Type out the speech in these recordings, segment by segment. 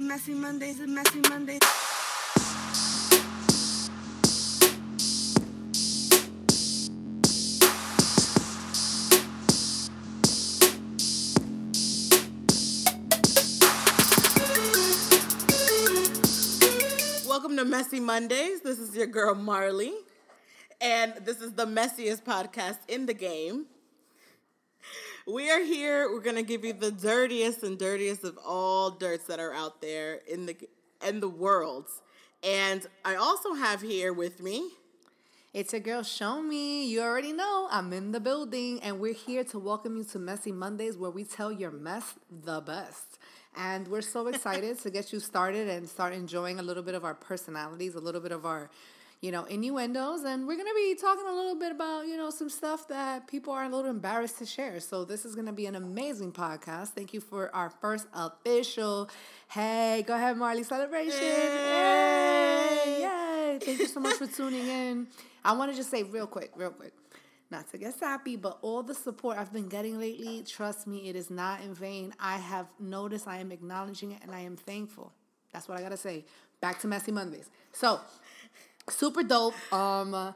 messy Mondays, a messy Mondays. Welcome to Messy Mondays. This is your girl Marley, and this is the messiest podcast in the game. We are here. We're gonna give you the dirtiest and dirtiest of all dirts that are out there in the in the world. And I also have here with me. It's your girl, Show Me. You already know I'm in the building, and we're here to welcome you to Messy Mondays, where we tell your mess the best. And we're so excited to get you started and start enjoying a little bit of our personalities, a little bit of our, you know, innuendos. And we're gonna be talking a little bit about, you know, some stuff that people are a little embarrassed to share. So this is gonna be an amazing podcast. Thank you for our first official. Hey, go ahead, Marley celebration. Yay! Yay! Thank you so much for tuning in. I want to just say real quick, real quick, not to get sappy, but all the support I've been getting lately, trust me, it is not in vain. I have noticed, I am acknowledging it, and I am thankful. That's what I gotta say. Back to Messy Mondays. So, super dope. Um,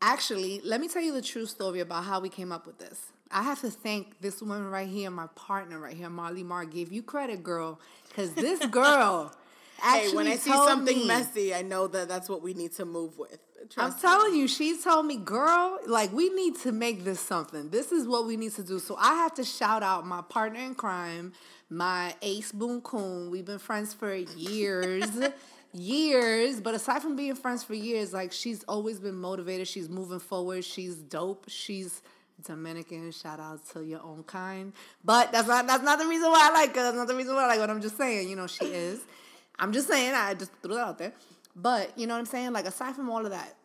actually, let me tell you the true story about how we came up with this. I have to thank this woman right here, my partner right here, Marley Mar. Give you credit, girl, because this girl. Hey, when I see something me- messy, I know that that's what we need to move with. I'm Trust me. telling you, she told me, girl, like we need to make this something. This is what we need to do. So I have to shout out my partner in crime, my ace boon coon. We've been friends for years. Years. But aside from being friends for years, like she's always been motivated. She's moving forward. She's dope. She's Dominican. Shout out to your own kind. But that's not that's not the reason why I like her. That's not the reason why I like her. I'm just saying, you know, she is. I'm just saying, I just threw that out there. But you know what I'm saying? Like aside from all of that,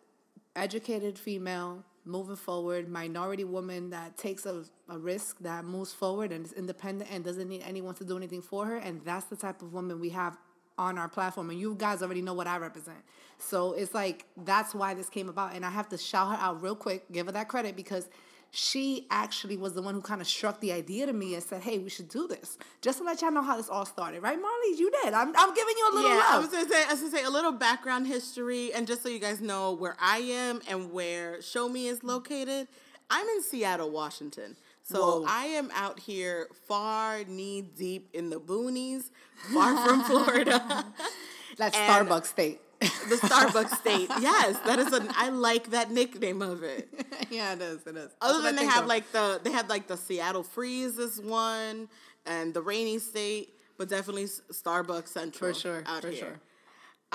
educated female, moving forward, minority woman that takes a, a risk, that moves forward and is independent and doesn't need anyone to do anything for her. And that's the type of woman we have on our platform. And you guys already know what I represent. So it's like that's why this came about. And I have to shout her out real quick, give her that credit because she actually was the one who kind of struck the idea to me and said, Hey, we should do this. Just to let y'all know how this all started, right, Marley? You did. I'm, I'm giving you a little yeah, I love. was gonna say, I was gonna say a little background history, and just so you guys know where I am and where Show Me is located. I'm in Seattle, Washington. So Whoa. I am out here, far knee deep in the boonies, far from Florida. That's and- Starbucks state. the Starbucks state. Yes, that is an. I like that nickname of it. yeah, it is. It is. Other than they have of. like the they have like the Seattle Freeze is one and the rainy state, but definitely Starbucks Central For sure, out for here. sure.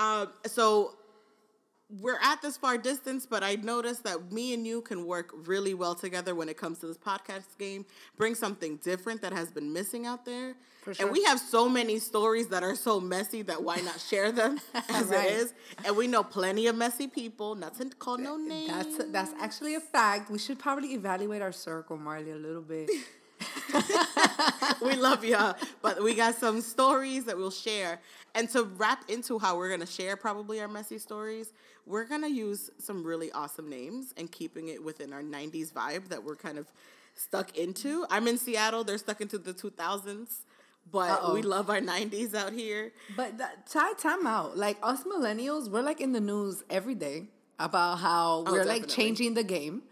Um, so we're at this far distance, but I noticed that me and you can work really well together when it comes to this podcast game. Bring something different that has been missing out there. Sure. And we have so many stories that are so messy that why not share them as Right. it is? And we know plenty of messy people, not to call no names. That's that's actually a fact. We should probably evaluate our circle, Marley, a little bit. we love y'all, but we got some stories that we'll share. And to wrap into how we're gonna share probably our messy stories, we're gonna use some really awesome names and keeping it within our '90s vibe that we're kind of stuck into. I'm in Seattle; they're stuck into the 2000s, but Uh-oh. we love our '90s out here. But that, time time out. Like us millennials, we're like in the news every day about how oh, we're like changing the game.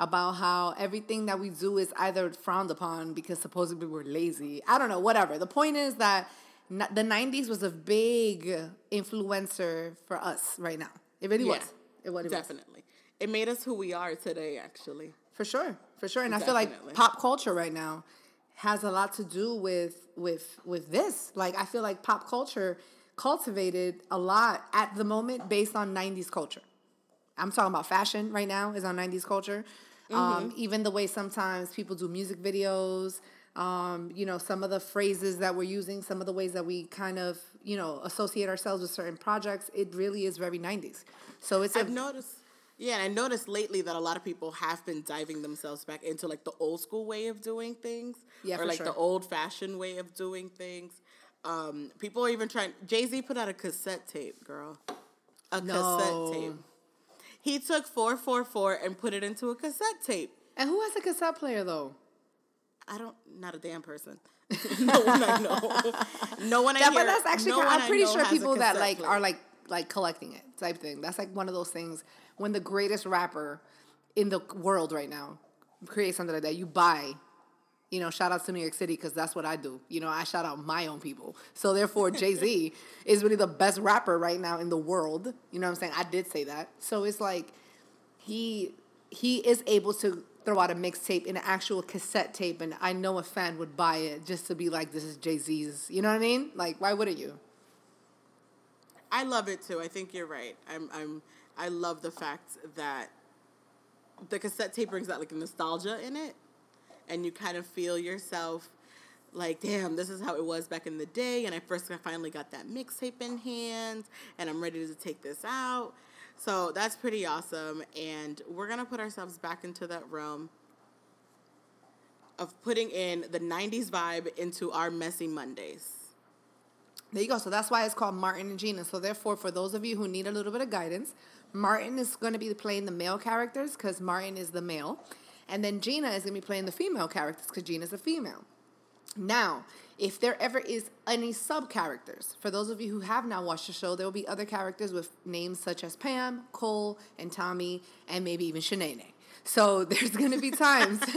About how everything that we do is either frowned upon because supposedly we're lazy. I don't know, whatever. The point is that the 90s was a big influencer for us right now. It really Yeah, was. It, what it was. Definitely, it made us who we are today. Actually, For sure, for sure, and I feel like pop culture right now has a lot to do with with with this. Like I feel like pop culture cultivated a lot at the moment based on '90s culture. I'm talking about fashion right now is on '90s culture. Um, even the way sometimes people do music videos. Um, you know, some of the phrases that we're using, some of the ways that we kind of, you know, associate ourselves with certain projects, it really is very 90s. So it's a, I've noticed. Yeah, and I noticed lately that a lot of people have been diving themselves back into like the old school way of doing things, Yeah, or for like sure. the old fashioned way of doing things. Um, people are even trying. Jay Z put out a cassette tape, girl. A No. cassette tape. He took four four four and put it into a cassette tape. and who has a cassette player though? I don't, not a damn person. no one I know. No one I Yeah, hear. but that's actually. no kind- I'm pretty sure people that like player. are like like collecting it type thing. That's like one of those things when the greatest rapper in the world right now creates something like that. You buy. You know, shout out to New York City because that's what I do. You know, I shout out my own people. So therefore, Jay Z is really the best rapper right now in the world. You know what I'm saying? I did say that. So it's like he he is able to throw out a mixtape in an actual cassette tape, and I know a fan would buy it just to be like, "This is Jay Z's." You know what I mean? Like, why wouldn't you? I love it too. I think you're right. I'm I'm I love the fact that the cassette tape brings out like nostalgia in it and you kind of feel yourself like, damn, this is how it was back in the day and I first finally got that mixtape in hand and I'm ready to take this out. So that's pretty awesome and we're gonna put ourselves back into that realm of putting in the 90s vibe into our messy Mondays. There you go. So that's why it's called Martin and Gina. So therefore, for those of you who need a little bit of guidance, Martin is going to be playing the male characters because Martin is the male, and then Gina is going to be playing the female characters because Gina's a female. Now, if there ever is any sub characters, for those of you who have not watched the show, there will be other characters with names such as Pam, Cole, and Tommy, and maybe even Shanae. So there's going to be times.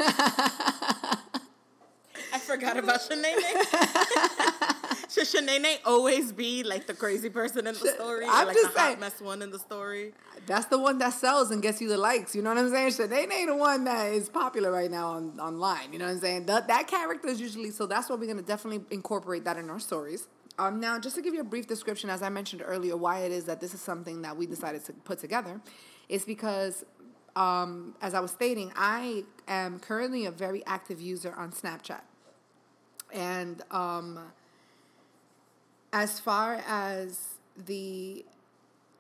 I forgot about Shanae. Should Shanae always be like the crazy person in the story? I'm or like just the hot mess one in the story? That's the one that sells and gets you the likes. You know what I'm saying? Shanae the one that is popular right now on, online. You know what I'm saying? That, that character is usually, so that's why we're going to definitely incorporate that in our stories. Um, now, just to give you a brief description, as I mentioned earlier, why it is that this is something that we decided to put together is because, um, as I was stating, I am currently a very active user on Snapchat. And um, as far as the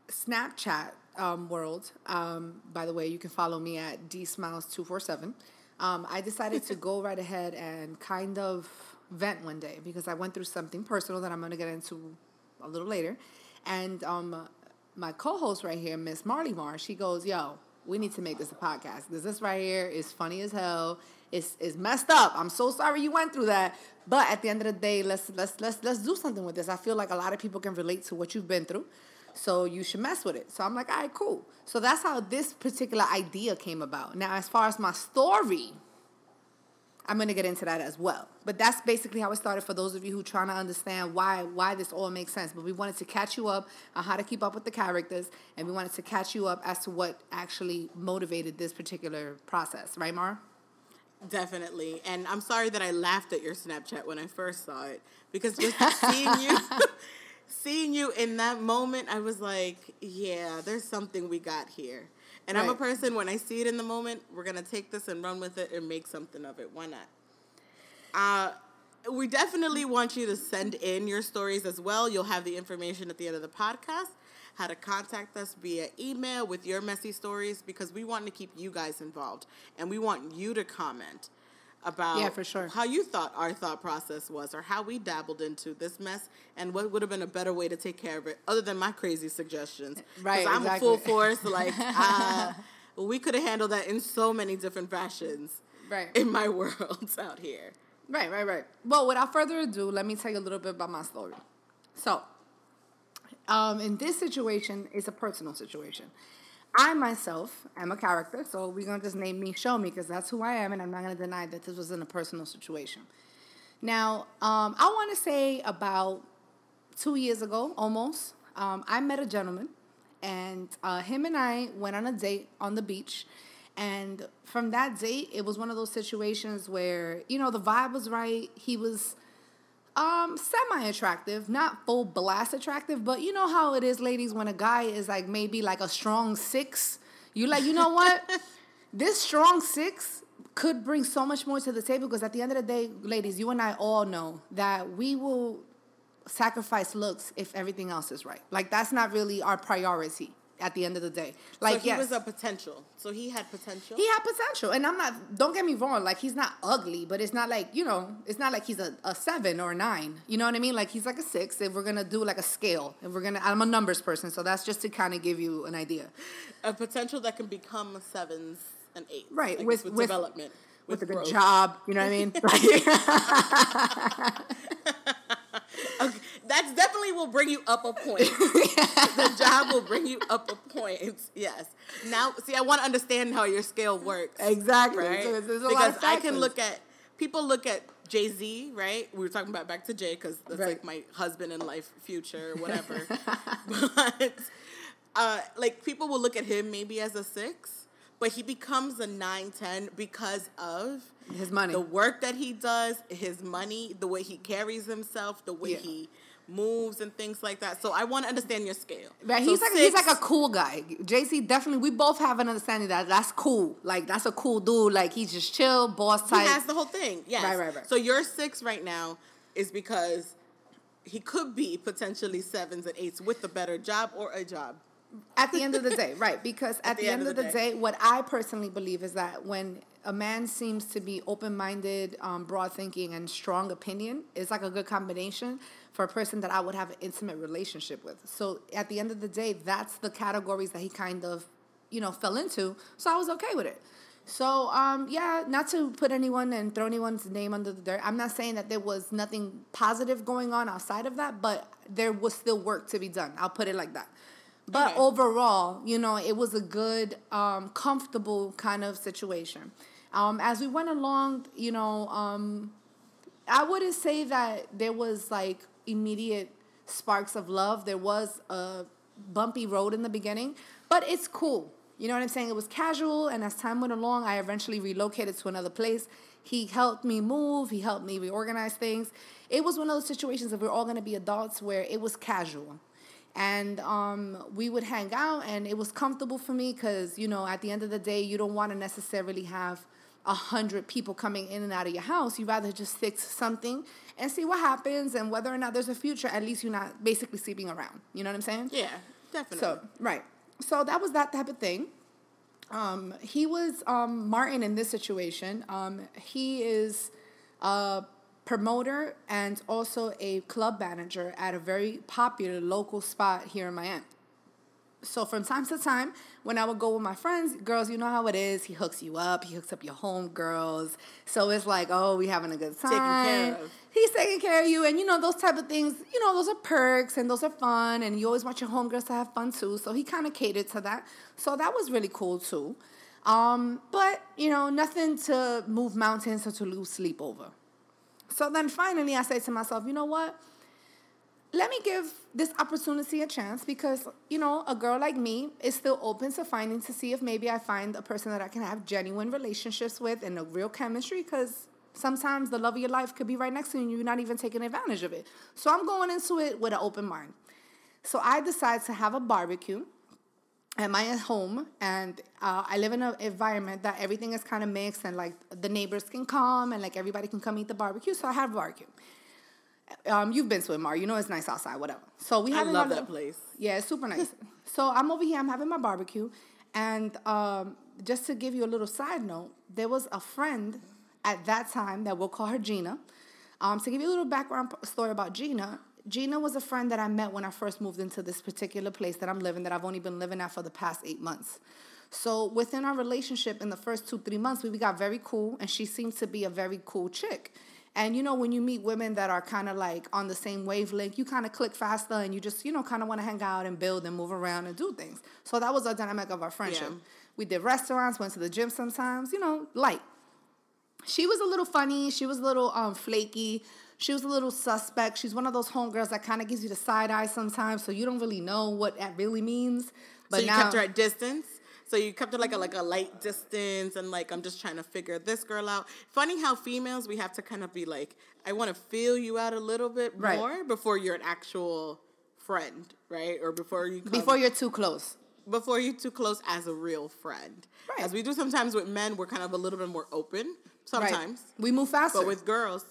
Snapchat um, world, um, by the way, you can follow me at dsmiles247. Um, I decided to go right ahead and kind of vent one day because I went through something personal that I'm going to get into a little later. And um, my co host right here, Miss Marley Mar, she goes, Yo, we need to make this a podcast. This this right here is funny as hell. It's, it's messed up. I'm so sorry you went through that. But at the end of the day, let's let's let's let's do something with this. I feel like a lot of people can relate to what you've been through. So you should mess with it. So I'm like, all right, cool. So that's how this particular idea came about. Now, as far as my story, I'm gonna get into that as well. But that's basically how it started for those of you who trying to understand why why this all makes sense. But we wanted to catch you up on how to keep up with the characters, and we wanted to catch you up as to what actually motivated this particular process, right, Mar? Definitely. And I'm sorry that I laughed at your Snapchat when I first saw it because just seeing you seeing you in that moment, I was like, yeah, there's something we got here. And I'm a person when I see it in the moment, we're gonna take this and run with it and make something of it. Why not? Uh we definitely want you to send in your stories as well. You'll have the information at the end of the podcast, how to contact us via email with your messy stories because we want to keep you guys involved and we want you to comment about Yeah, for sure. how you thought our thought process was or how we dabbled into this mess and what would have been a better way to take care of it other than my crazy suggestions. Right, I'm a full force. Like, uh, we could have handled that in so many different fashions Right. in my worlds out here. Right, right, right. Well, without further ado, let me tell you a little bit about my story. So, um, in this situation, it's a personal situation. I myself am a character, so we're gonna just name me, show me, because that's who I am, and I'm not gonna deny that this was in a personal situation. Now, um, I want to say about two years ago, almost, um, I met a gentleman, and uh, him and I went on a date on the beach. And from that date, it was one of those situations where you know the vibe was right. He was um semi attractive, not full blast attractive, but you know how it is, ladies, when a guy is like maybe like a strong six, you like, you know what? this strong six could bring so much more to the table because at the end of the day, ladies, you and I all know that we will sacrifice looks if everything else is right. Like that's not really our priority at the end of the day. Like so he yes, was a potential. So he had potential. he had potential, and I'm not. Don't get me wrong. Like he's not ugly, but it's not like you know. It's not like he's a, a seven or a nine. You know what I mean? Like he's like a six. If we're gonna do like a scale, if we're gonna, I'm a numbers person, so that's just to kind of give you an idea. a potential that can become a sevens and eights. Right, guess, with- with, with- development. with, With a good job. You know what I mean? Okay, that's definitely will bring you up a point. the job will bring you up a point. Yes. Now, see, I want to understand how your scale works. exactly. right? So there's, there's a lot because of I can look at people look at Jay Z, right? We were talking about back to Jay because that's Right. like my husband in life, future, whatever. but uh, like people will look at him maybe as a six, but he becomes a nine, ten because of His money. the work that he does, his money, the way he carries himself, the way Yeah. he moves and things like that. So I want to understand your scale. Right, So he's like he's like a cool guy. Jay Z definitely. We both have an understanding that that's cool. Like that's a cool dude. Like he's just chill, boss type. He has the whole thing. Yes. Right, right, right. So your six right now is because he could be potentially sevens and eights with a better job or a job. At the end of the day, right? Because at, the, end, of the, day. what I personally believe is that when a man seems to be open minded, um, broad thinking, and strong opinion, it's like a good combination for a person that I would have an intimate relationship with. So at the end of the day, that's the categories that he kind of, you know, fell into. So I was okay with it. So um, yeah, not to put anyone and throw anyone's name under the dirt. I'm not saying that there was nothing positive going on outside of that, but there was still work to be done. I'll put it like that. But Okay. overall, you know, it was a good, um, comfortable kind of situation. Um, as we went along, you know, um, I wouldn't say that there was like immediate sparks of love. There was a bumpy road in the beginning, but it's cool. You know what I'm saying? It was casual, and as time went along, I eventually relocated to another place. He helped me move, he helped me reorganize things. It was one of those situations that we're all gonna be adults where it was casual and um, we would hang out and it was comfortable for me because you know at the end of the day you don't want to necessarily have a hundred people coming in and out of your house. You rather just stick to something and see what happens and whether or not there's a future at least you're not basically sleeping around. You know what i'm saying? Yeah, definitely. so right. So that was that type of thing. Um, he was um, Martin in this situation. Um, he is a promoter and also a club manager at a very popular local spot here in Miami. So from time to time, when I would go with my friends, girls, you know how it is. He hooks you up. He hooks up your home girls. So it's like, oh, we having a good time. Taken care of. He's taking care of you, and you know those type of things. You know those are perks, and those are fun, and you always want your homegirls to have fun too. So he kind of catered to that. So that was really cool too. Um, but you know, nothing to move mountains or to lose sleep over. So then finally, I say to myself, you know what? let me give this opportunity a chance because you know a girl like me is still open to finding to see if maybe i find a person that i can have genuine relationships with and a real chemistry because sometimes the love of your life could be right next to you and you're not even taking advantage of it. So i'm going into it with an open mind. So i decide to have a barbecue at home and uh, i live in an environment that everything is kind of mixed and like the neighbors can come and like everybody can come eat the barbecue so i have barbecue um, you've been to it, Mar. You know it's nice outside, whatever. So we have. I love that place. Yeah, it's super nice. so I'm over here. I'm having my barbecue, and um, just to give you a little side note, there was a friend at that time that we'll call her Gina. Um, to give you a little background story about Gina, Gina was a friend that I met when I first moved into this particular place that I'm living. That I've only been living at for the past eight months. So within our relationship, in the first two three months, we, we got very cool, and she seemed to be a very cool chick. And you know, when you meet women that are kind of like on the same wavelength, you kind of click faster and you just, you know, kind of want to hang out and build and move around and do things. So that was a dynamic of our friendship. Yeah. We did restaurants, went to the gym sometimes, you know, light. She was a little funny. She was a little um, flaky. She was a little suspect. She's one of those homegirls that kind of gives you the side eye sometimes, so you don't really know what that really means. But so you now, kept her at distance. So you kept her like a like a light distance, and like I'm just trying to figure this girl out. Funny how females we have to kind of be like, I want to feel you out a little bit Right. more before you're an actual friend, right? Or before you come, before you're too close. before you're too close as a real friend. Right. As we do sometimes with men, we're kind of a little bit more open sometimes. Right. We move faster. But with girls,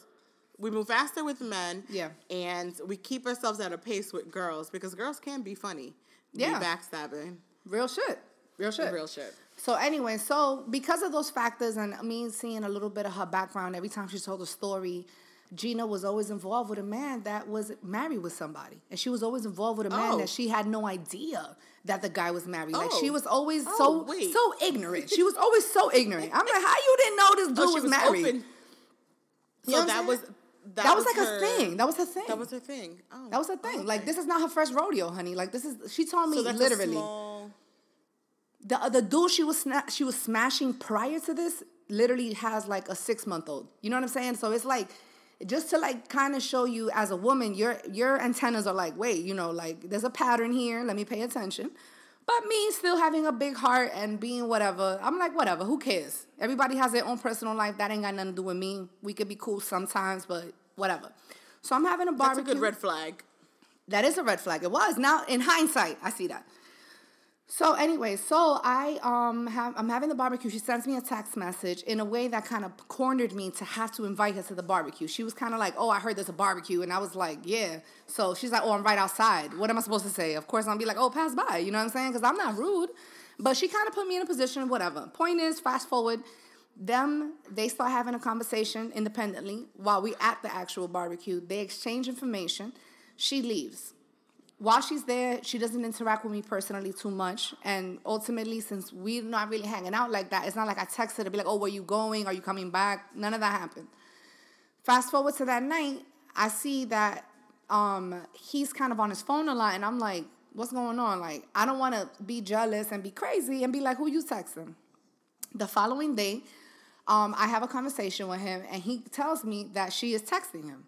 we move faster with men. Yeah. And we keep ourselves at a pace with girls because girls can be funny. Yeah. Be backstabbing. real shit. Real shit. Real shit. So anyway, so because of those factors and me seeing a little bit of her background, every time she told a story, Gina was always involved with a man that was married with somebody. And she was always involved with a man Oh. that she had no idea that the guy was married. Like Oh. she was always Oh, so wait. so ignorant. She was always so ignorant. I'm like, how you didn't know this oh, dude Oh, she was, was married? open. You know So that was that, That, was, like her- a thing. That was her thing. That was her thing. Oh, That was her thing. oh, Like this is not her first rodeo, honey. Like this is she told me So literally small- the uh, the dude she was sna- she was smashing prior to this literally has like a six month old. You know what I'm saying? So it's like just to like kind of show you as a woman, your your antennas are like, wait, you know, like there's a pattern here. Let me pay attention. But me still having a big heart and being whatever, I'm like, whatever, who cares? Everybody has their own personal life. That ain't got nothing to do with me. We could be cool sometimes, but whatever. So I'm having a barbecue. That's a good red flag. That is a red flag. It was. Now in hindsight, I see that. So anyway, so I um have I'm having the barbecue. She sends me a text message in a way that kind of cornered me to have to invite her to the barbecue. She was kind of like, "Oh, I heard there's a barbecue," and I was like, "Yeah." So she's like, "Oh, I'm right outside. What am I supposed to say?" Of course, I'm be like, "Oh, pass by." You know what I'm saying? Because I'm not rude. But she kind of put me in a position. Whatever. Point is, fast forward. Them, they start having a conversation independently while we at the actual barbecue. They exchange information. She leaves while she's there, she doesn't interact with me personally too much. And ultimately, since we're not really hanging out like that, it's not like I text her to be like, oh, where you going? Are you coming back? None of that happened. Fast forward to that night, I see that um, he's kind of on his phone a lot, and I'm like, what's going on? Like, I don't want to be jealous and be crazy and be like, who you texting? The following day, um, I have a conversation with him, and he tells me that she is texting him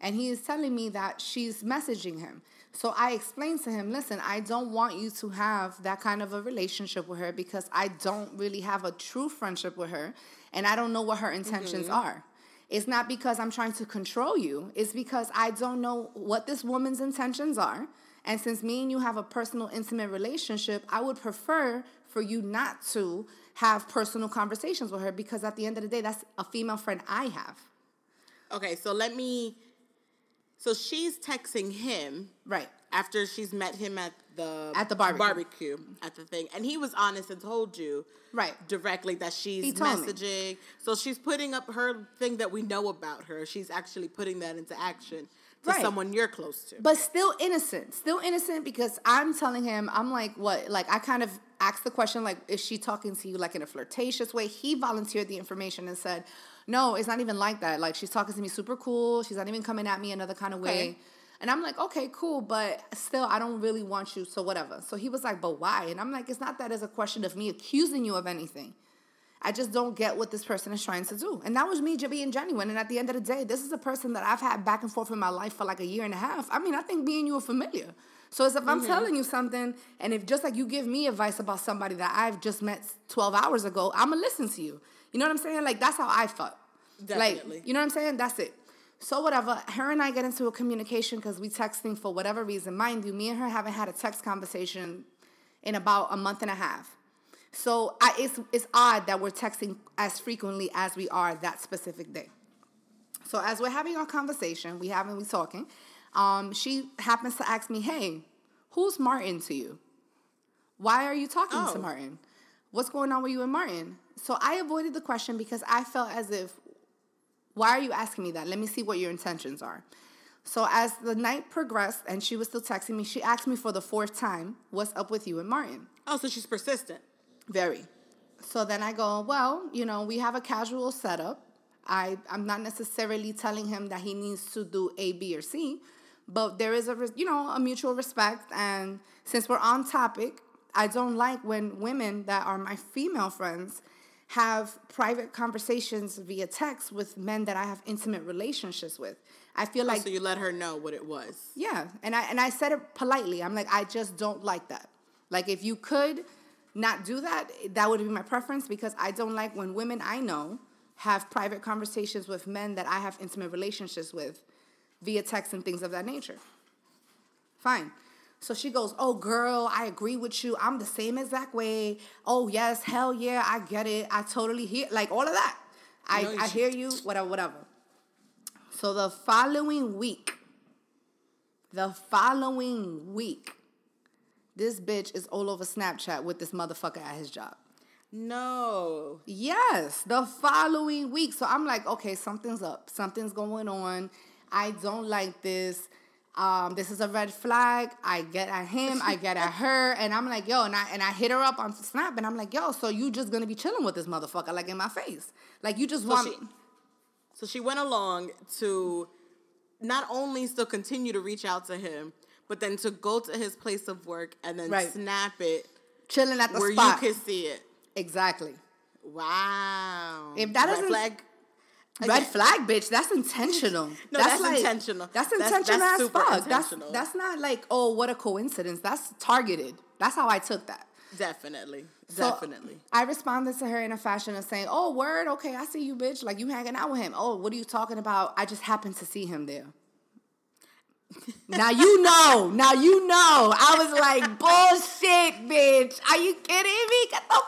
and he is telling me that she's messaging him. So I explained to him, listen, I don't want you to have that kind of a relationship with her because I don't really have a true friendship with her and I don't know what her intentions mm-hmm. are. It's not because I'm trying to control you, it's because I don't know what this woman's intentions are. And since me and you have a personal, intimate relationship, I would prefer for you not to have personal conversations with her because at the end of the day, that's a female friend I have. Okay, so let me. So she's texting him Right. after she's met him at the At the barbecue. barbecue at the thing, and he was honest and told you Right. directly that she's He told me. messaging. So she's putting up her thing that we know about her. She's actually putting that into action to Right. someone you're close to. but still innocent still innocent because i'm telling him i'm like what like i kind of asked the question like is she talking to you like in a flirtatious way he volunteered the information and said no it's not even like that like she's talking to me super cool she's not even coming at me another kind of way Okay. and i'm like okay cool but still i don't really want you so whatever so he was like but why and i'm like it's not that as a question of me accusing you of anything I just don't get what this person is trying to do. And that was me just being genuine. And at the end of the day, this is a person that I've had back and forth in my life for like a year and a half. I mean, I think me and you are familiar. So it's if I'm mm-hmm. telling you something, and if just like you give me advice about somebody that I've just met 12 hours ago, I'm gonna listen to you. You know what I'm saying? Like that's how I felt. Definitely. Like, you know what I'm saying? That's it. So whatever, her and I get into a communication because we texting for whatever reason. Mind you, me and her haven't had a text conversation in about a month and a half. So I, it's it's odd that we're texting as frequently as we are that specific day. So as we're having our conversation, we having we talking, um, she happens to ask me, "Hey, who's Martin to you? Why are you talking Oh. to Martin? What's going on with you and Martin?" So I avoided the question because I felt as if, "Why are you asking me that? Let me see what your intentions are." So as the night progressed and she was still texting me, she asked me for the fourth time, "What's up with you and Martin?" oh, so she's persistent. Very. So then I go, well, you know, we have a casual setup. I, I'm not necessarily telling him that he needs to do A, B, or C, but there is a, you know, a mutual respect. And since we're on topic, I don't like when women that are my female friends have private conversations via text with men that I have intimate relationships with. I feel oh, like so you let her know what it was. yeah, and I and I said it politely. I'm like, I just don't like that. Like, if you could not do that, that would be my preference because I don't like when women I know have private conversations with men that I have intimate relationships with via text and things of that nature. Fine. So she goes, Oh, girl, I agree with you. I'm the same exact way. Oh, yes, hell yeah, I get it. I totally hear, like all of that. I, No, I hear you, whatever, whatever. So the following week, the following week, this bitch is all over Snapchat with this motherfucker at his job. No. Yes, the following week. So I'm like, okay, something's up. Something's going on. I don't like this. Um, this is a red flag. I get at him, I get at her, and I'm like, yo, and I and I hit her up on Snap, and I'm like, yo, so you just gonna be chilling with this motherfucker, like in my face, like you just So want. she, so she went along to not only still continue to reach out to him, but then to go to his place of work and then Right. snap it chilling at the where spot. you can see it. exactly. Wow. If that Red doesn't- flag, Red flag, bitch. That's intentional. No, that's intentional. That's That's- intentional that's as fuck. intentional. That's that's not like oh what a coincidence. That's targeted. That's how I took that. definitely, So, definitely. I responded to her in a fashion of saying, "Oh, word, okay, I see you, bitch. Like you hanging out with him. Oh, what are you talking about? I just happened to see him there." now you know. Now you know. I was like, "Bullshit, bitch. Are you kidding me? Get the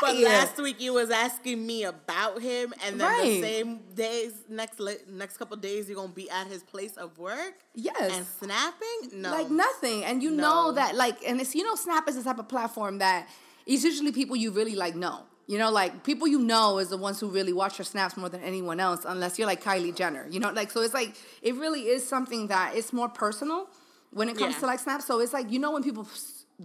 But here." last week you was asking me about him, and then the same days, next next couple days, you're gonna be at his place of work. Yes. And snapping? No. Like nothing. And you No. know that like and it's you know Snap is the type of platform that it's usually people you really like know. You know, like people you know is the ones who really watch your snaps more than anyone else, unless you're like Kylie Jenner. You know, like so it's like it really is something that it's more personal when it comes Yeah. to like snaps. So it's like you know when people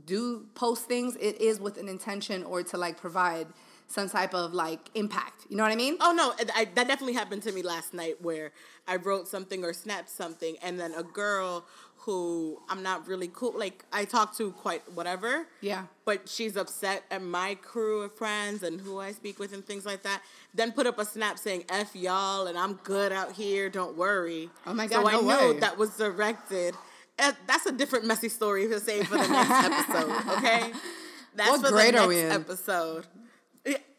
do post things, it is with an intention or to like provide some type of like impact. You know what I mean? Oh no, I, that definitely happened to me last night where I wrote something or snapped something, and then a girl who I'm not really cool, like I talk to quite whatever. Yeah. But she's upset at my crew of friends and who I speak with and things like that. Then put up a snap saying "f y'all" and I'm good out here. Don't worry. Oh my So God, I no know way. that was directed. Uh, that's a different messy story to save for the next episode. Okay. That's What for grade the are next we in? episode.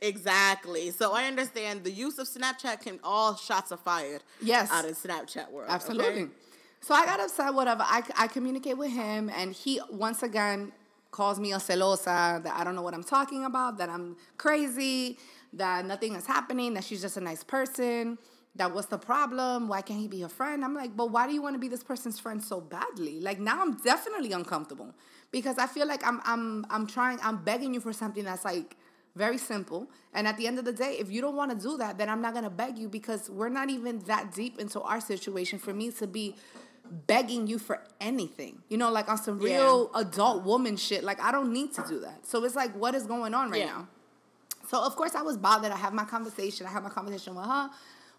Exactly. So I understand the use of Snapchat can all shots are fired. Yes. Out in Snapchat world. okay? Absolutely. So I got upset, whatever. I, I communicate with him, and he once again calls me a celosa, that I don't know what I'm talking about, that I'm crazy, that nothing is happening, that she's just a nice person, that was the problem? Why can't he be her friend? I'm like, but why do you want to be this person's friend so badly? Like now I'm definitely uncomfortable because I feel like I'm I'm I'm trying, I'm begging you for something that's like very simple. And at the end of the day, if you don't want to do that, then I'm not going to beg you because we're not even that deep into our situation for me to be begging you for anything. You know, like on some Yeah. real adult woman shit. Like I don't need to do that. So it's like what is going on right Yeah. now? So of course I was bothered. I have my conversation. I have my conversation with her.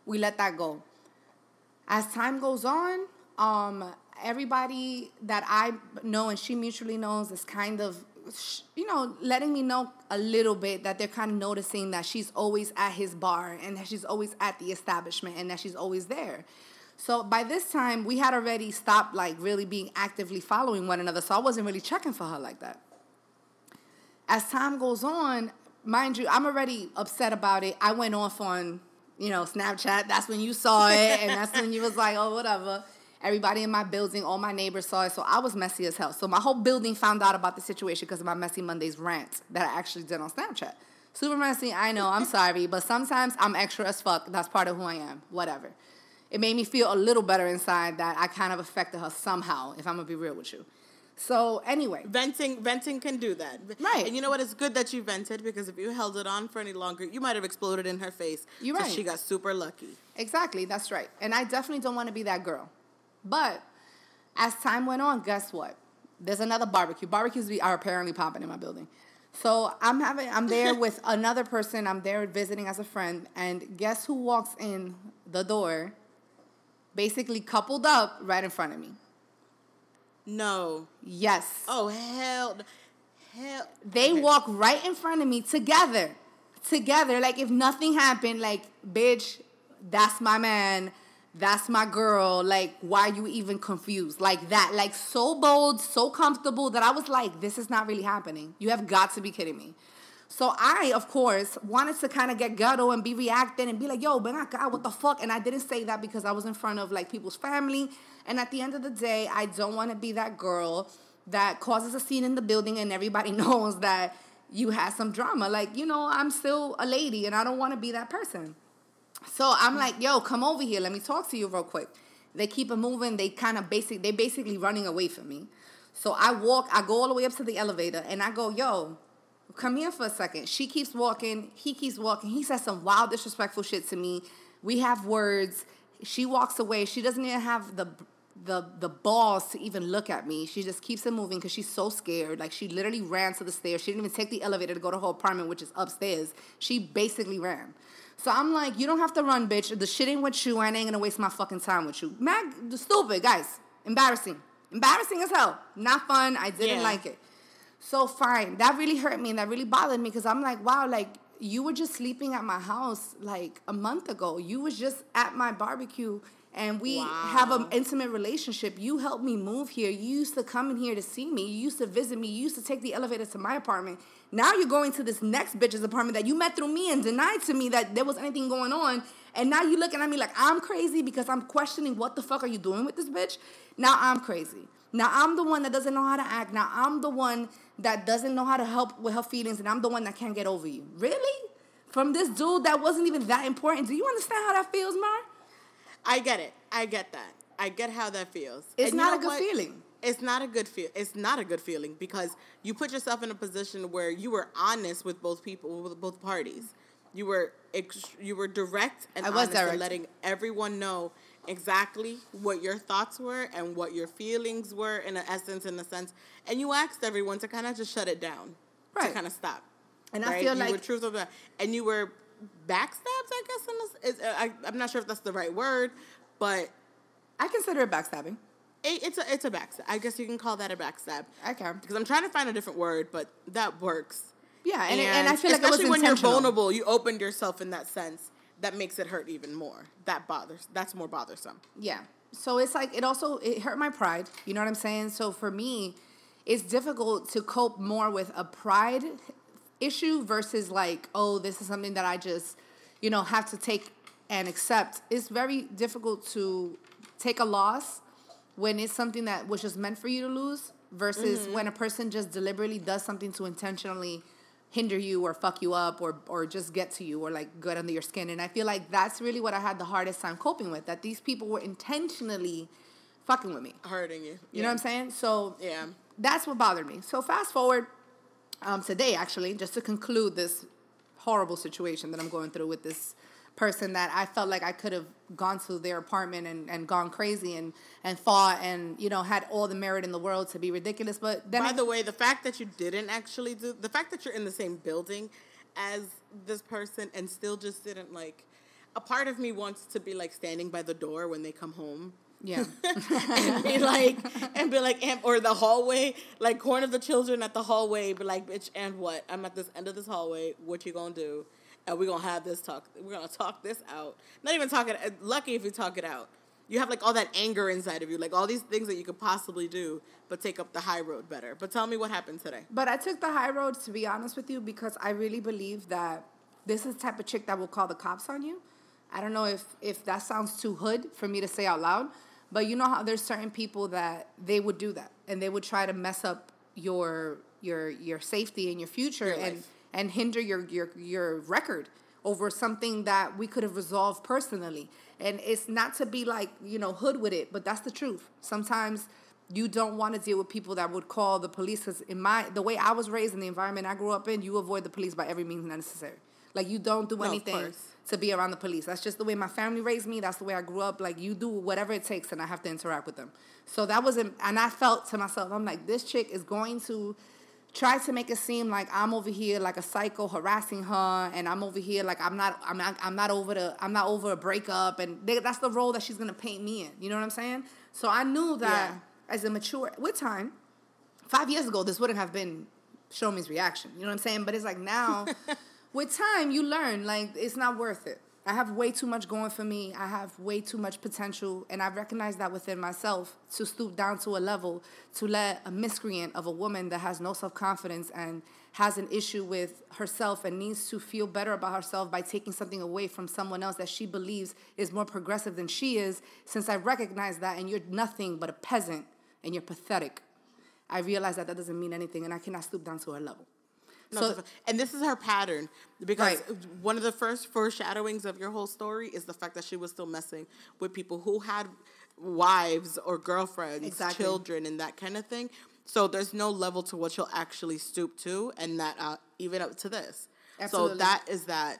We let that go. As time goes on, um, everybody that I know and she mutually knows is kind of, you know, letting me know a little bit that they're kind of noticing that she's always at his bar and that she's always at the establishment and that she's always there. So by this time, we had already stopped like really being actively following one another. So I wasn't really checking for her like that as time goes on, mind you, I'm already upset about it. I went off on, you know, Snapchat. That's when you saw it, and that's when you was like, oh, whatever. Everybody in my building, all my neighbors saw it, so I was messy as hell. So my whole building found out about the situation because of my Messy Mondays rant that I actually did on Snapchat. Super messy, I know, I'm sorry, but sometimes I'm extra as fuck. That's part of who I am, whatever. It made me feel a little better inside that I kind of affected her somehow, if I'm gonna be real with you. So, anyway, Venting, venting can do that. Right. And you know what? It's good that you vented because if you held it on for any longer, you might have exploded in her face. You're 'cause right. She got super lucky. Exactly, that's right. And I definitely don't want to be that girl. But as time went on, guess what? There's another barbecue. Barbecues are apparently popping in my building. So I'm having I'm there with another person. I'm there visiting as a friend, and guess who walks in the door, basically coupled up right in front of me. No. Yes. Oh hell, hell. They Okay. walk right in front of me together. Together. Like if nothing happened, like, bitch, that's my man. That's my girl. Like, why are you even confused? Like that. Like so bold, so comfortable that I was like, this is not really happening. You have got to be kidding me. So I, of course, wanted to kind of get ghetto and be reacting and be like, yo, ven acá, what the fuck? And I didn't say that because I was in front of like people's family. And at the end of the day, I don't want to be that girl that causes a scene in the building and everybody knows that you had some drama. Like, you know, I'm still a lady and I don't want to be that person. So I'm mm. like, yo, come over here. Let me talk to you real quick. They keep it moving. They kind of basic. They basically running away from me. So I walk. I go all the way up to the elevator, and I go, yo, come here for a second. She keeps walking. He keeps walking. He says some wild, disrespectful shit to me. We have words. She walks away. She doesn't even have the the the balls to even look at me. She just keeps it moving because she's so scared. Like she literally ran to the stairs. She didn't even take the elevator to go to her apartment, which is upstairs. She basically ran. So I'm like, you don't have to run, bitch. The shit ain't with you. I ain't gonna waste my fucking time with you. Mag, the stupid guys, embarrassing, embarrassing as hell. Not fun. I didn't Yeah. like it. So fine, that really hurt me and that really bothered me because I'm like, wow, like you were just sleeping at my house like a month ago. You was just at my barbecue and we have an intimate relationship. You helped me move here. You used to come in here to see me. You used to visit me. You used to take the elevator to my apartment. Now you're going to this next bitch's apartment that you met through me and denied to me that there was anything going on. And now you're looking at me like I'm crazy because I'm questioning what the fuck are you doing with this bitch? Now I'm crazy. Now I'm the one that doesn't know how to act. Now I'm the one that doesn't know how to help with her feelings, and I'm the one that can't get over you. Really? From this dude that wasn't even that important. Do you understand how that feels, Mar? I get it. I get that. I get how that feels. It's And you not know a good what? feeling. It's not a good feel. It's not a good feeling because you put yourself in a position where you were honest with both people, with both parties. You were ex- you were direct and I was honest direct. in letting everyone know exactly what your thoughts were and what your feelings were in an essence, in a sense. And you asked everyone to kind of just shut it down, to kind of stop. And I right? feel you were like- truthful, about- and you were backstabs. I guess in this, is, uh, I, I'm not sure if that's the right word, but I consider it backstabbing. it, it's a it's a backstab. I guess you can call that a backstab. I can. Because I'm trying to find a different word, but that works. Yeah, and, and, I feel like especially when you're vulnerable, you opened yourself in that sense. That makes it hurt even more. That bothers. That's more bothersome. Yeah. So it's like it also it hurt my pride. You know what I'm saying? So for me, it's difficult to cope more with a pride issue versus like, oh, this is something that I just, you know, have to take and accept. It's very difficult to take a loss when it's something that was just meant for you to lose versus mm-hmm. when a person just deliberately does something to intentionally hinder you or fuck you up or or just get to you or like get under your skin. And i feel like that's really what i had the hardest time coping with that these people were intentionally fucking with me. Hurting you. you know what i'm saying? So Yeah. that's what bothered me. So fast forward um, today actually just to conclude this horrible situation that i'm going through with this person that i felt like i could have gone to their apartment and, and gone crazy and and fought and you know had all the merit in the world to be ridiculous but then By I- the way, the fact that you didn't actually do the fact that you're in the same building as this person and still just didn't like. A part of me wants to be like standing by the door when they come home. yeah and be like, and be like, and, or the hallway, like corner the children at the hallway, be like, bitch, and what? I'm at this end of this hallway. What you gonna do? And we're gonna have this talk. We're gonna talk this out. Not even talk it. Lucky if you talk it out. You have like all that anger inside of you, like all these things that you could possibly do, but take up the high road better. But tell me what happened today. But I took the high road to be honest with you because I really believe that this is the type of chick that will call the cops on you. I don't know if if that sounds too hood for me to say out loud, but you know how there's certain people that they would do that and they would try to mess up your your your safety and your future Your and life. And hinder your your your record over something that we could have resolved personally. And it's not to be like, you know, hood with it, but that's the truth. Sometimes you don't want to deal with people that would call the police because in my the way I was raised in the environment I grew up in, you avoid the police by every means necessary. Like you don't do No, anything to be around the police. That's just the way my family raised me. That's the way I grew up. Like you do whatever it takes, and I have to interact with them. So that wasn't, and I felt to myself, I'm like, this chick is going to try to make it seem like I'm over here like a psycho harassing her, and I'm over here like I'm not, I'm not, I'm not over the, I'm not over a breakup, and they, that's the role that she's gonna paint me in. You know what I'm saying? So I knew that Yeah. as a mature with time, five years ago, this wouldn't have been Shomi's reaction. You know what I'm saying? But it's like now, with time, you learn like it's not worth it. I have way too much going for me. I have way too much potential, and I recognize that within myself to stoop down to a level to let a miscreant of a woman that has no self confidence and has an issue with herself and needs to feel better about herself by taking something away from someone else that she believes is more progressive than she is. Since I recognize that, and you're nothing but a peasant and you're pathetic, I realize that that doesn't mean anything, and I cannot stoop down to her level. No, so and this is her pattern because Right. one of the first foreshadowings of your whole story is the fact that she was still messing with people who had wives or girlfriends, Exactly. children, and that kind of thing. So there's no level to what she'll actually stoop to, and that uh, even up to this. Absolutely. So that is that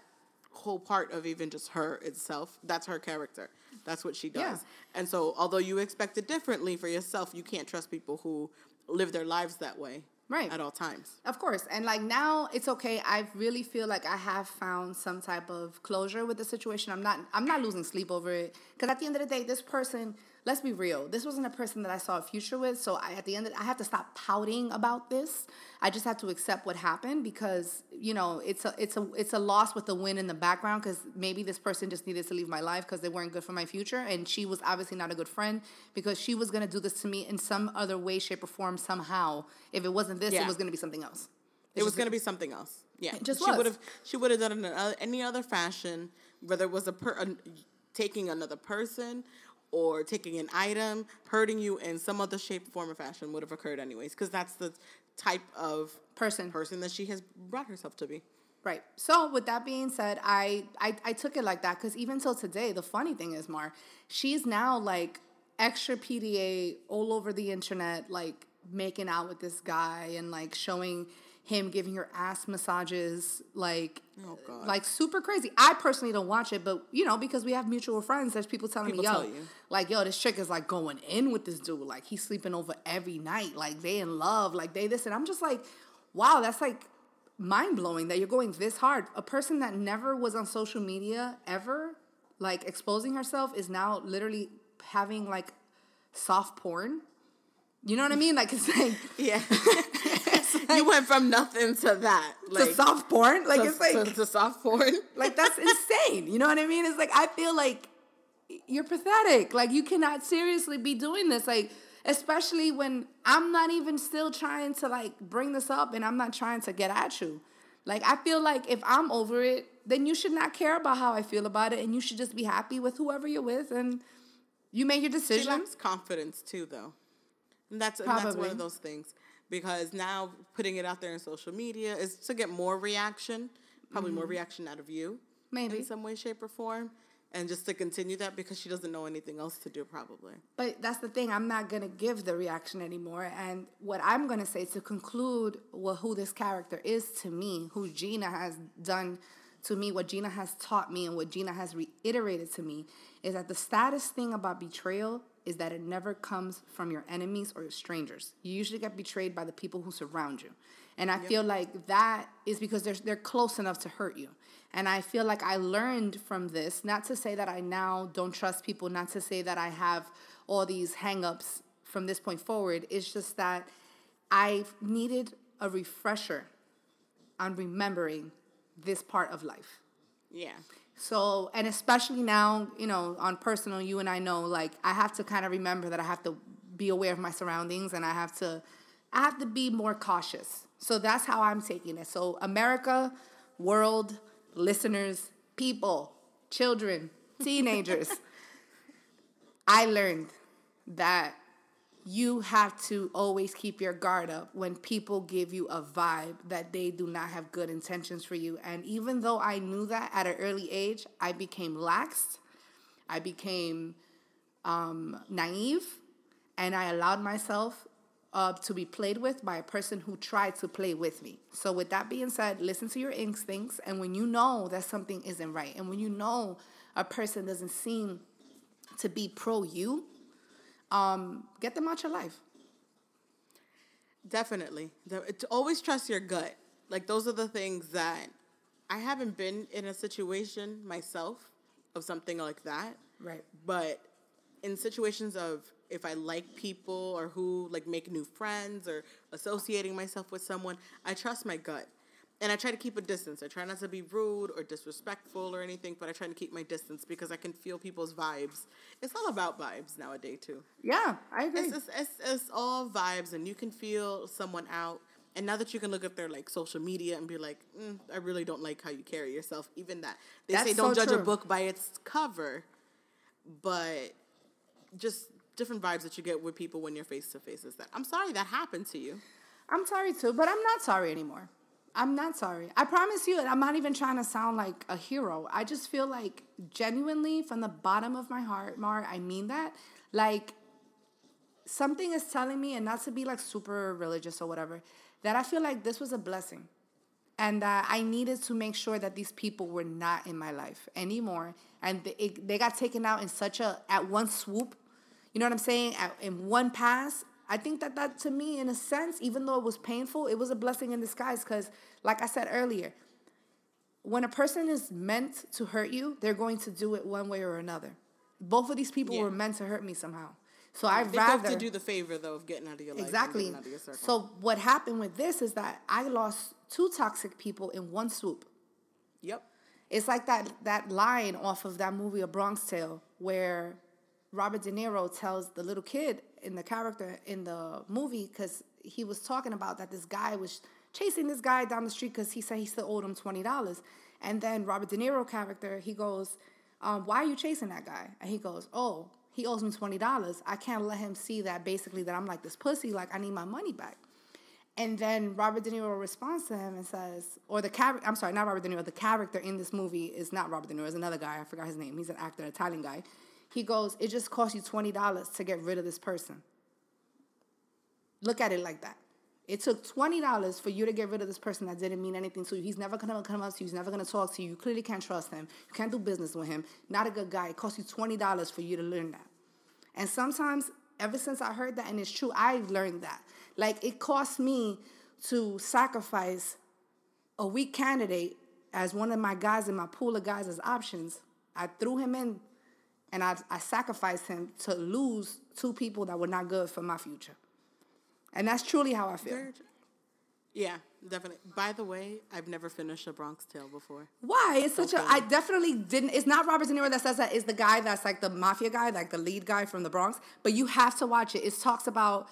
whole part of even just her itself. That's her character. That's what she does. Yeah. And so, although you expect it differently for yourself, you can't trust people who live their lives that way Right. at all times. Of course. And like now it's okay. I really feel like I have found some type of closure with the situation. I'm not I'm not losing sleep over it. Cause at the end of the day, this person, let's be real, this wasn't a person that I saw a future with. So I at the end of, I have to stop pouting about this. I just have to accept what happened because, you know, it's a it's a it's a loss with a win in the background because maybe this person just needed to leave my life because they weren't good for my future. And she was obviously not a good friend because she was gonna do this to me in some other way, shape, or form somehow. If it wasn't this, Yeah. it was gonna be something else. It was going to be something else. Yeah, just she would have. She would have done it in any other fashion, whether it was a, per, a taking another person or taking an item, hurting you in some other shape, form, or fashion would have occurred anyways, because that's the type of Person. person that she has brought herself to be. Right. So with that being said, I I, I took it like that because even till today, the funny thing is, Mar, she's now like extra PDA all over the internet, like making out with this guy and like showing him giving her ass massages, like Oh, God. like super crazy. I personally don't watch it, but you know because we have mutual friends, there's people telling People me, yo, tell you. like yo, this chick is like going in with this dude, like he's sleeping over every night, like they in love, like they this, and I'm just like, wow, that's like mind blowing that you're going this hard. A person that never was on social media ever, like exposing herself, is now literally having like soft porn. You know what I mean? Like it's like Yeah, you went from nothing to that, like to soft porn. Like to, it's like to, to soft porn. like that's insane. You know what I mean? It's like I feel like you're pathetic. Like you cannot seriously be doing this. Like especially when I'm not even still trying to like bring this up and I'm not trying to get at you. Like I feel like if I'm over it, then you should not care about how I feel about it and you should just be happy with whoever you're with and you make your She decision. lacks confidence too, though, and that's and that's one of those things because now putting it out there in social media is to get more reaction, probably more reaction out of you, Mm-hmm. Maybe. in some way, shape, or form, and just to continue that because she doesn't know anything else to do, probably. But that's the thing. I'm not gonna give the reaction anymore. And what I'm gonna say to conclude what who this character is to me, who Gina has done to me, what Gina has taught me, and what Gina has reiterated to me, is that the saddest thing about betrayal is that it never comes from your enemies or your strangers. You usually get betrayed by the people who surround you. And I feel like that is because they're, they're close enough to hurt you. And I feel like I learned from this, not to say that I now don't trust people, not to say that I have all these hangups from this point forward. It's just that I needed a refresher on remembering this part of life. Yeah. So, and especially now, you know, on personal, you and I know, like, I have to kind of remember that I have to be aware of my surroundings and I have to, I have to be more cautious. So that's how I'm taking it. So, America, world, listeners, people, children, teenagers, I learned that you have to always keep your guard up when people give you a vibe that they do not have good intentions for you. And even though I knew that at an early age, I became laxed, I became um, naive, and I allowed myself uh, to be played with by a person who tried to play with me. So, with that being said, listen to your instincts. And when you know that something isn't right, and when you know a person doesn't seem to be pro you, um, get them out your life. Definitely. The- it- always trust your gut. Like those are the things that I haven't been in a situation myself of something like that. Right. But in situations of if I like people or who like make new friends or associating myself with someone, I trust my gut. And I try to keep a distance. I try not to be rude or disrespectful or anything, but I try to keep my distance because I can feel people's vibes. It's all about vibes nowadays too. Yeah, I agree. It's, it's, it's, it's all vibes, and you can feel someone out. And now that you can look at their like social media and be like, mm, I really don't like how you carry yourself. Even that they That's say don't so judge a book by its cover, but just different vibes that you get with people when you're face to face is that. I'm sorry that happened to you. I'm sorry too, but I'm not sorry anymore. I'm not sorry. I promise you, and I'm not even trying to sound like a hero. I just feel like genuinely from the bottom of my heart, Mar, I mean that. Like something is telling me, and not to be like super religious or whatever, that I feel like this was a blessing. and that I needed to make sure that these people were not in my life anymore. And they, it, they got taken out in such a at one swoop. You know what I'm saying? At, in one pass. I think that that to me, in a sense, even though it was painful, it was a blessing in disguise. Because, like I said earlier, when a person is meant to hurt you, they're going to do it one way or another. Both of these people Yeah. were meant to hurt me somehow. So I'd They rather have to do the favor though of getting out of your life. exactly. out of your circle. So what happened with this is that I lost two toxic people in one swoop. yep. It's like that that line off of that movie A Bronx Tale where Robert De Niro tells the little kid in the character in the movie because he was talking about that this guy was chasing this guy down the street because he said he still owed him twenty dollars, and then Robert De Niro character he goes, um, "Why are you chasing that guy?" And he goes, "Oh, he owes me twenty dollars. I can't let him see that basically that I'm like this pussy. Like I need my money back." And then Robert De Niro responds to him and says, or the character, I'm sorry, not Robert De Niro, the character in this movie is not Robert De Niro, it's another guy, I forgot his name. He's an actor, an Italian guy. He goes, It just cost you $20 to get rid of this person. Look at it like that. It took $20 for you to get rid of this person that didn't mean anything to you. He's never gonna come up to you, he's never gonna talk to you. You clearly can't trust him. You can't do business with him. Not a good guy. It cost you $20 for you to learn that. And sometimes, ever since I heard that, and it's true, I've learned that. Like, it cost me to sacrifice a weak candidate as one of my guys in my pool of guys as options. I threw him in and I, I sacrificed him to lose two people that were not good for my future. And that's truly how I feel. Yeah, definitely. By the way, I've never finished a Bronx Tale before. Why? It's such a. Okay. I definitely didn't. It's not Robert De Niro that says that. It's the guy that's like the mafia guy, like the lead guy from the Bronx. But you have to watch it. It talks about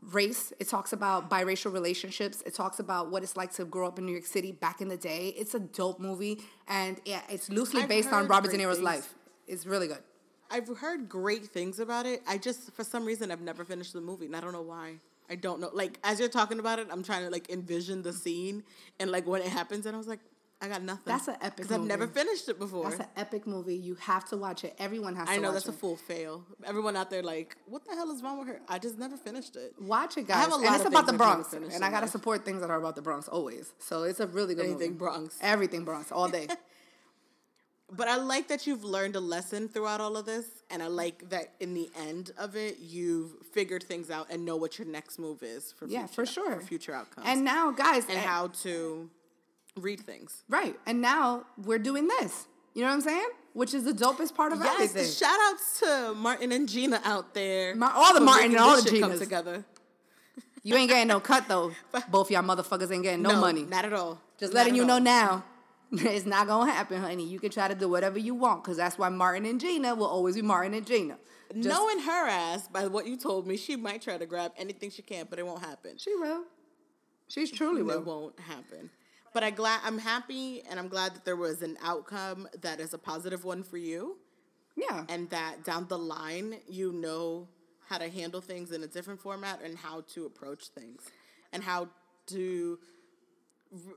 race. It talks about biracial relationships. It talks about what it's like to grow up in New York City back in the day. It's a dope movie, and yeah, it's loosely I've based on Robert De Niro's things. life. It's really good. I've heard great things about it. I just, for some reason, I've never finished the movie, and I don't know why. I don't know. Like as you're talking about it, I'm trying to like envision the scene and like when it happens, and I was like, I got nothing. That's an epic because I've never finished it before. That's an epic movie. You have to watch it. Everyone has to I know watch that's it. a full fail. Everyone out there like, what the hell is wrong with her? I just never finished it. Watch it, I have guys. a and it's of about the Bronx. And I gotta life. support things that are about the Bronx always. So it's a really good Anything movie. Bronx. Everything Bronx all day. But I like that you've learned a lesson throughout all of this, and I like that in the end of it, you've figured things out and know what your next move is for Yeah, future, for sure. for future outcomes and now, guys, and eh, how to read things. right? And now we're doing this. You know what I'm saying? Which is the dopest part of Yes, everything. shout outs to Martin and Gina out there. Ma- all the Martin and all the come together. you ain't getting no cut though. Both y'all motherfuckers ain't getting no, money. not at all. Just Not letting you know now. It's not gonna happen, honey. You can try to do whatever you want, because that's why Martin and Gina will always be Martin and Gina. Just- Knowing her ass, by what you told me, she might try to grab anything she can, but it won't happen. she will. She's truly will. It won't happen. But I glad I'm happy and I'm glad that there was an outcome that is a positive one for you Yeah. and that down the line you know how to handle things in a different format and how to approach things and how to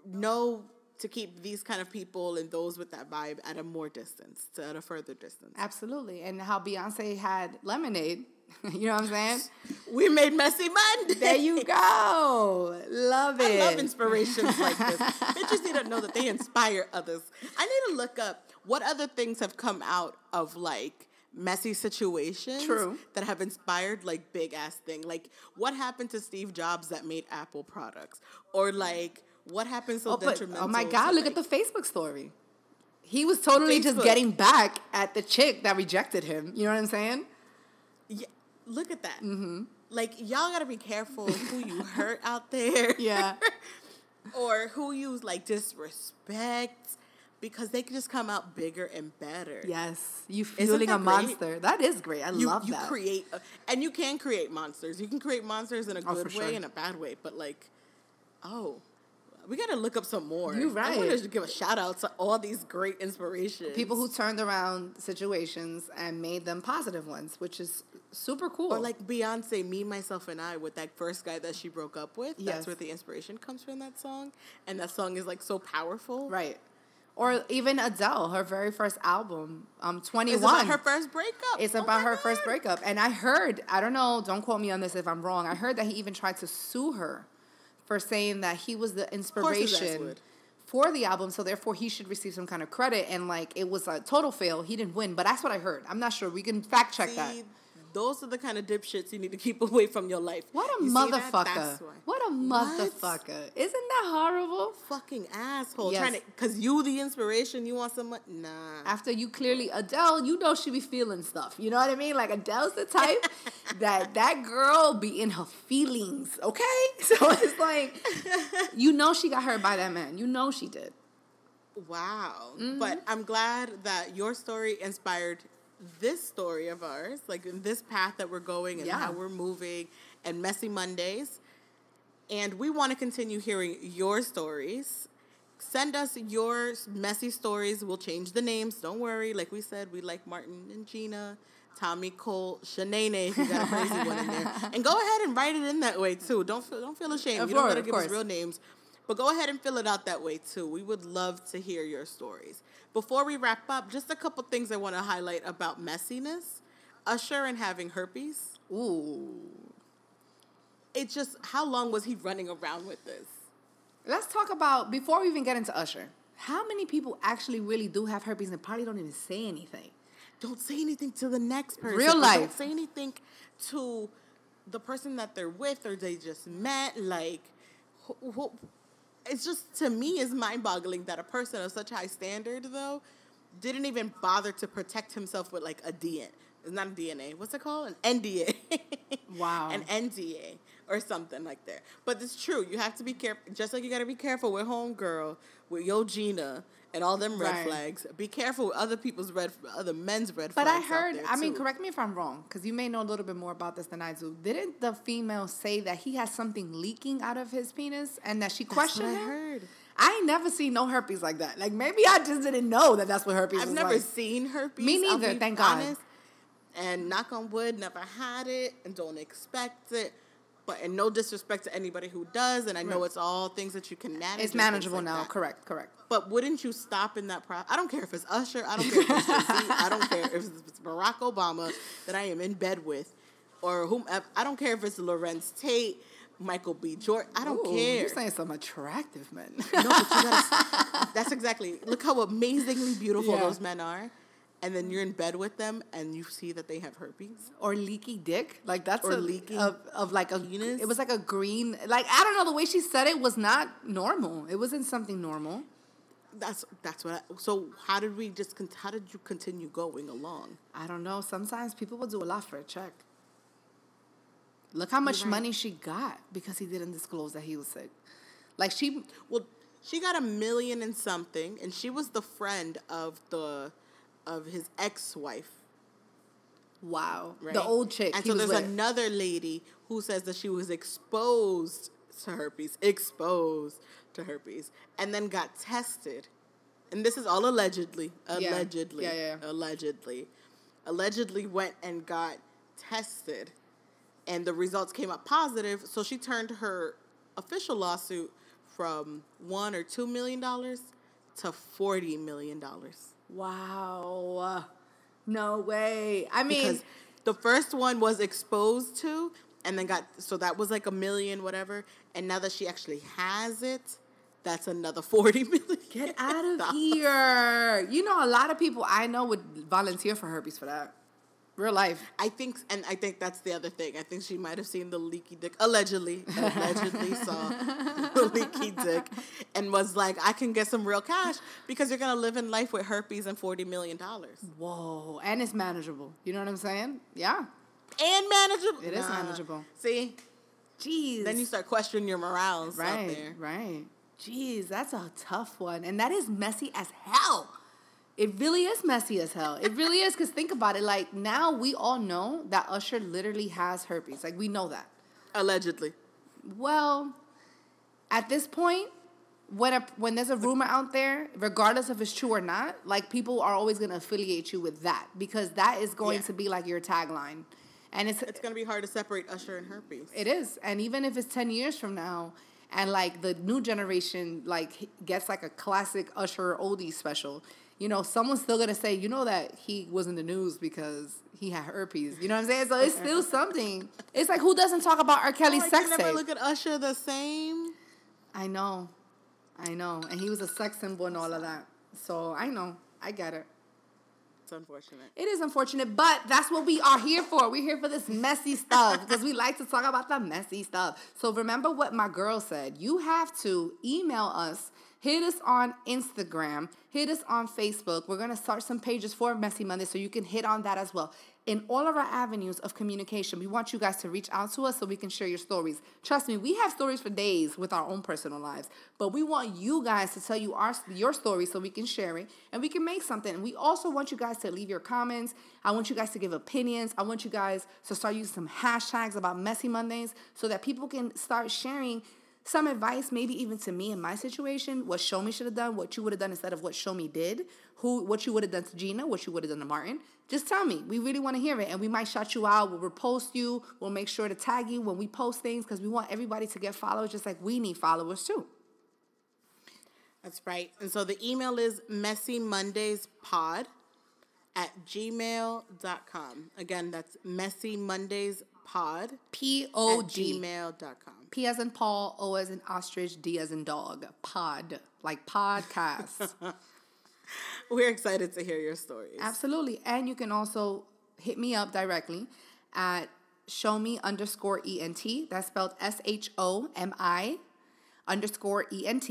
know to keep these kind of people and those with that vibe at a more distance, to at a further distance. Absolutely. And how Beyonce had lemonade. you know what I'm saying? We made Messy Monday. There you go. Love it. I love inspirations like this. Bitches need to know that they inspire others. I need to look up what other things have come out of like messy situations True. that have inspired like big ass thing. Like what happened to Steve Jobs that made Apple products? Or like what happened so Oh, but, detrimental? oh my God, look at the Facebook story. He was totally just getting back at the chick that rejected him. You know what I'm saying? Yeah, look at that. Mm-hmm. Like y'all gotta be careful who you hurt out there. Yeah. or who you like disrespect because they can just come out bigger and better. Yes. You Isn't fueling a great? monster. That is great. I You, love you that. create, a, and you can create monsters. You can create monsters in a Oh, good way sure. and a bad way. But like, oh, we gotta look up some more. You right. I want to give a shout out to all these great inspirations. People who turned around situations and made them positive ones, which is super cool. or like Beyonce, me, myself, and I, with that first guy that she broke up with. Yes. That's where the inspiration comes from. That song, and that song is like so powerful. right. Or even Adele, her very first album, um, 21. It's about her first breakup. It's Oh about her first breakup. And I heard, I don't know, don't quote me on this if I'm wrong. I heard that he even tried to sue her for saying that he was the inspiration for the album, so therefore he should receive some kind of credit. And like it was a total fail. He didn't win, but that's what I heard. I'm not sure. We can fact check that. Those are the kind of dipshits you need to keep away from your life. What a You motherfucker! What a motherfucker! Isn't that horrible? Fucking asshole. Yes. Trying to, cause you the inspiration, you want someone. Nah. After you clearly Adele, you know she be feeling stuff. You know what I mean? Like Adele's the type that that girl be in her feelings. Okay, so it's like you know she got hurt by that man. You know she did. Wow. Mm-hmm. But I'm glad that your story inspired this story of ours, like in this path that we're going and Yeah. how we're moving and messy Mondays. And we want to continue hearing your stories. Send us your messy stories. We'll change the names. Don't worry. Like we said, we like Martin and Gina, Tommy Cole, Shanae, if you got a crazy one in there. And go ahead and write it in that way too. Don't feel, don't feel ashamed. Of you don't gotta give us real names. But go ahead and fill it out that way too. We would love to hear your stories. Before we wrap up, just a couple things I want to highlight about messiness. Usher and having herpes. Ooh. It just how long was he running around with this? Let's talk about before we even get into Usher. How many people actually really do have herpes and probably don't even say anything? Don't say anything to the next person. Real life. Don't say anything to the person that they're with or they just met. Like, wh- wh- it's just to me is mind boggling that a person of such high standard though didn't even bother to protect himself with like a DNA. It's not a DNA. What's it called? An NDA. Wow. An NDA or something like that. But it's true. You have to be careful. Just like you got to be careful with homegirl, with Yo Gina, and all them red Right. flags. Be careful with other people's red, other men's red But I flags. out heard, there, I mean, correct me if I'm wrong, because you may know a little bit more about this than I do. Didn't the female say that he has something leaking out of his penis and that she That's questioned what I him? heard. I ain't never seen no herpes like that. Like maybe I just didn't know that that's what herpes I've never like. seen herpes. Me neither, thank God. And knock on wood, never had it and don't expect it. But and no disrespect to anybody who does, and I know Right. it's all things that you can manage. It's manageable like now. that. Correct, correct. But wouldn't you stop in that process? I don't care if it's Usher. I don't care if it's Jay-Z, I don't care if it's Barack Obama that I am in bed with, or whomever. I don't care if it's Larenz Tate, Michael B. Jordan. I don't Ooh, care. You're saying some attractive men. No, but you gotta. that's exactly. Look how amazingly beautiful Yeah. those men are, and then you're in bed with them and you see that they have herpes. or leaky dick. Like that's Or a leaking of, of like a penis. it was like a green like I don't know the way she said it was not normal. It wasn't something normal. That's that's what. I, so how did we just? con- How did you continue going along? I don't know. Sometimes people will do a lot for a check. Look how much right. money she got because he didn't disclose that he was sick. Like she Well, she got a million and something, and she was the friend of the of his ex-wife. wow. Right? The old chick. And so there's with. another lady who says that she was exposed to herpes, exposed to herpes, and then got tested. And this is all allegedly, allegedly, Yeah, yeah, yeah. allegedly, allegedly went and got tested, and the results came up positive. So she turned her official lawsuit from one or two million dollars to forty million dollars. Wow. No way. I mean because the first one was exposed to and then got so that was like a million whatever and now that she actually has it that's another 40 million Get out of here. You know, a lot of people I know would volunteer for herpes for that. Real life. I think, and I think that's the other thing. I think she might have seen the leaky dick, allegedly, allegedly saw the leaky dick, and was like, "I can get some real cash because you're gonna live in life with herpes and forty million dollars Whoa. And it's manageable. You know what I'm saying? Yeah. and manageable." It is manageable. See, Jeez. then you start questioning your morals out right, there. right. Jeez, that's a tough one. And that is messy as hell. It really is messy as hell. It really is because think about it. Like now we all know that Usher literally has herpes. Like we know that. Allegedly. Well, at this point, when a, when there's a rumor out there, regardless if it's true or not, like people are always gonna affiliate you with that because that is going Yeah. to be like your tagline, and it's It's gonna be hard to separate Usher and herpes. it is, and even if it's ten years from now, and like the new generation like gets like a classic Usher oldie special, you know, someone's still gonna say, you know, that he was in the news because he had herpes. You know what I'm saying? So it's still something. It's like who doesn't talk about R. Kelly's Oh, I sex can never tape? look at Usher the same. I know. I know. And he was a sex symbol and all of that. So I know. I get it. It's unfortunate. It is unfortunate, but that's what we are here for. We're here for this messy stuff because we like to talk about the messy stuff. So remember what my girl said. You have to email us, hit us on Instagram, hit us on Facebook. We're going to start some pages for Messy Monday so you can hit on that as well in all of our avenues of communication. We want you guys to reach out to us so we can share your stories. Trust me, we have stories for days with our own personal lives, but we want you guys to tell you our your story so we can share it and we can make something. And we also want you guys to leave your comments. I want you guys to give opinions. I want you guys to start using some hashtags about messy Mondays so that people can start sharing some advice, maybe even to me in my situation, what Shomi should have done, what you would have done instead of what Shomi did, who what you would have done to Gina, what you would have done to Martin. Just tell me. We really want to hear it. And we might shout you out. We'll repost you. We'll make sure to tag you when we post things because we want everybody to get followers just like we need followers too. That's right. And so the email is messy mondays pod at gmail.com. Again, that's messymondayspod P at O G. gmail.com. P as in Paul, O as in ostrich, D as in dog. Pod. Like podcast. We're excited to hear your stories. Absolutely. And you can also hit me up directly at shomi underscore ENT. That's spelled S H O M I underscore ENT.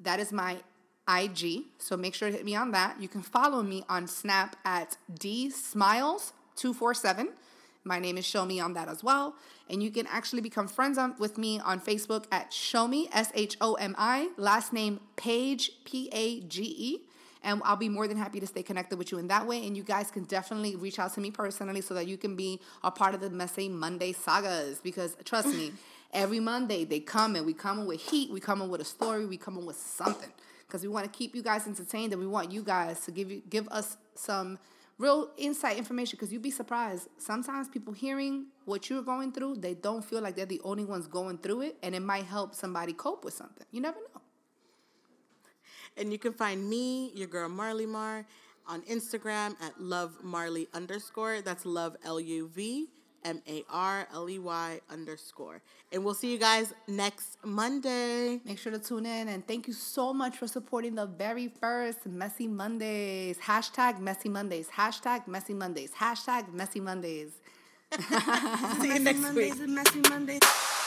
That is my IG. So make sure to hit me on that. You can follow me on Snap at D Smiles247. My name is Shomi on that as well. And you can actually become friends on, with me on Facebook at Shomi, S H O M I, last name Page, P A G E. And I'll be more than happy to stay connected with you in that way. And you guys can definitely reach out to me personally so that you can be a part of the Messy Monday sagas. Because trust me, every Monday they come and we come in with heat, we come in with a story, we come in with something. Because we want to keep you guys entertained and we want you guys to give you give us some real insight information because you'd be surprised. Sometimes people hearing what you're going through, they don't feel like they're the only ones going through it, and it might help somebody cope with something. You never know. And you can find me, your girl Marley Mar, on Instagram at love Marley underscore. That's love L U V M A R L E Y underscore. And we'll see you guys next Monday. Make sure to tune in and thank you so much for supporting the very first Messy Mondays. Hashtag Messy Mondays. Hashtag Messy Mondays. Hashtag Messy Mondays. See you next week. Mondays and messy Mondays.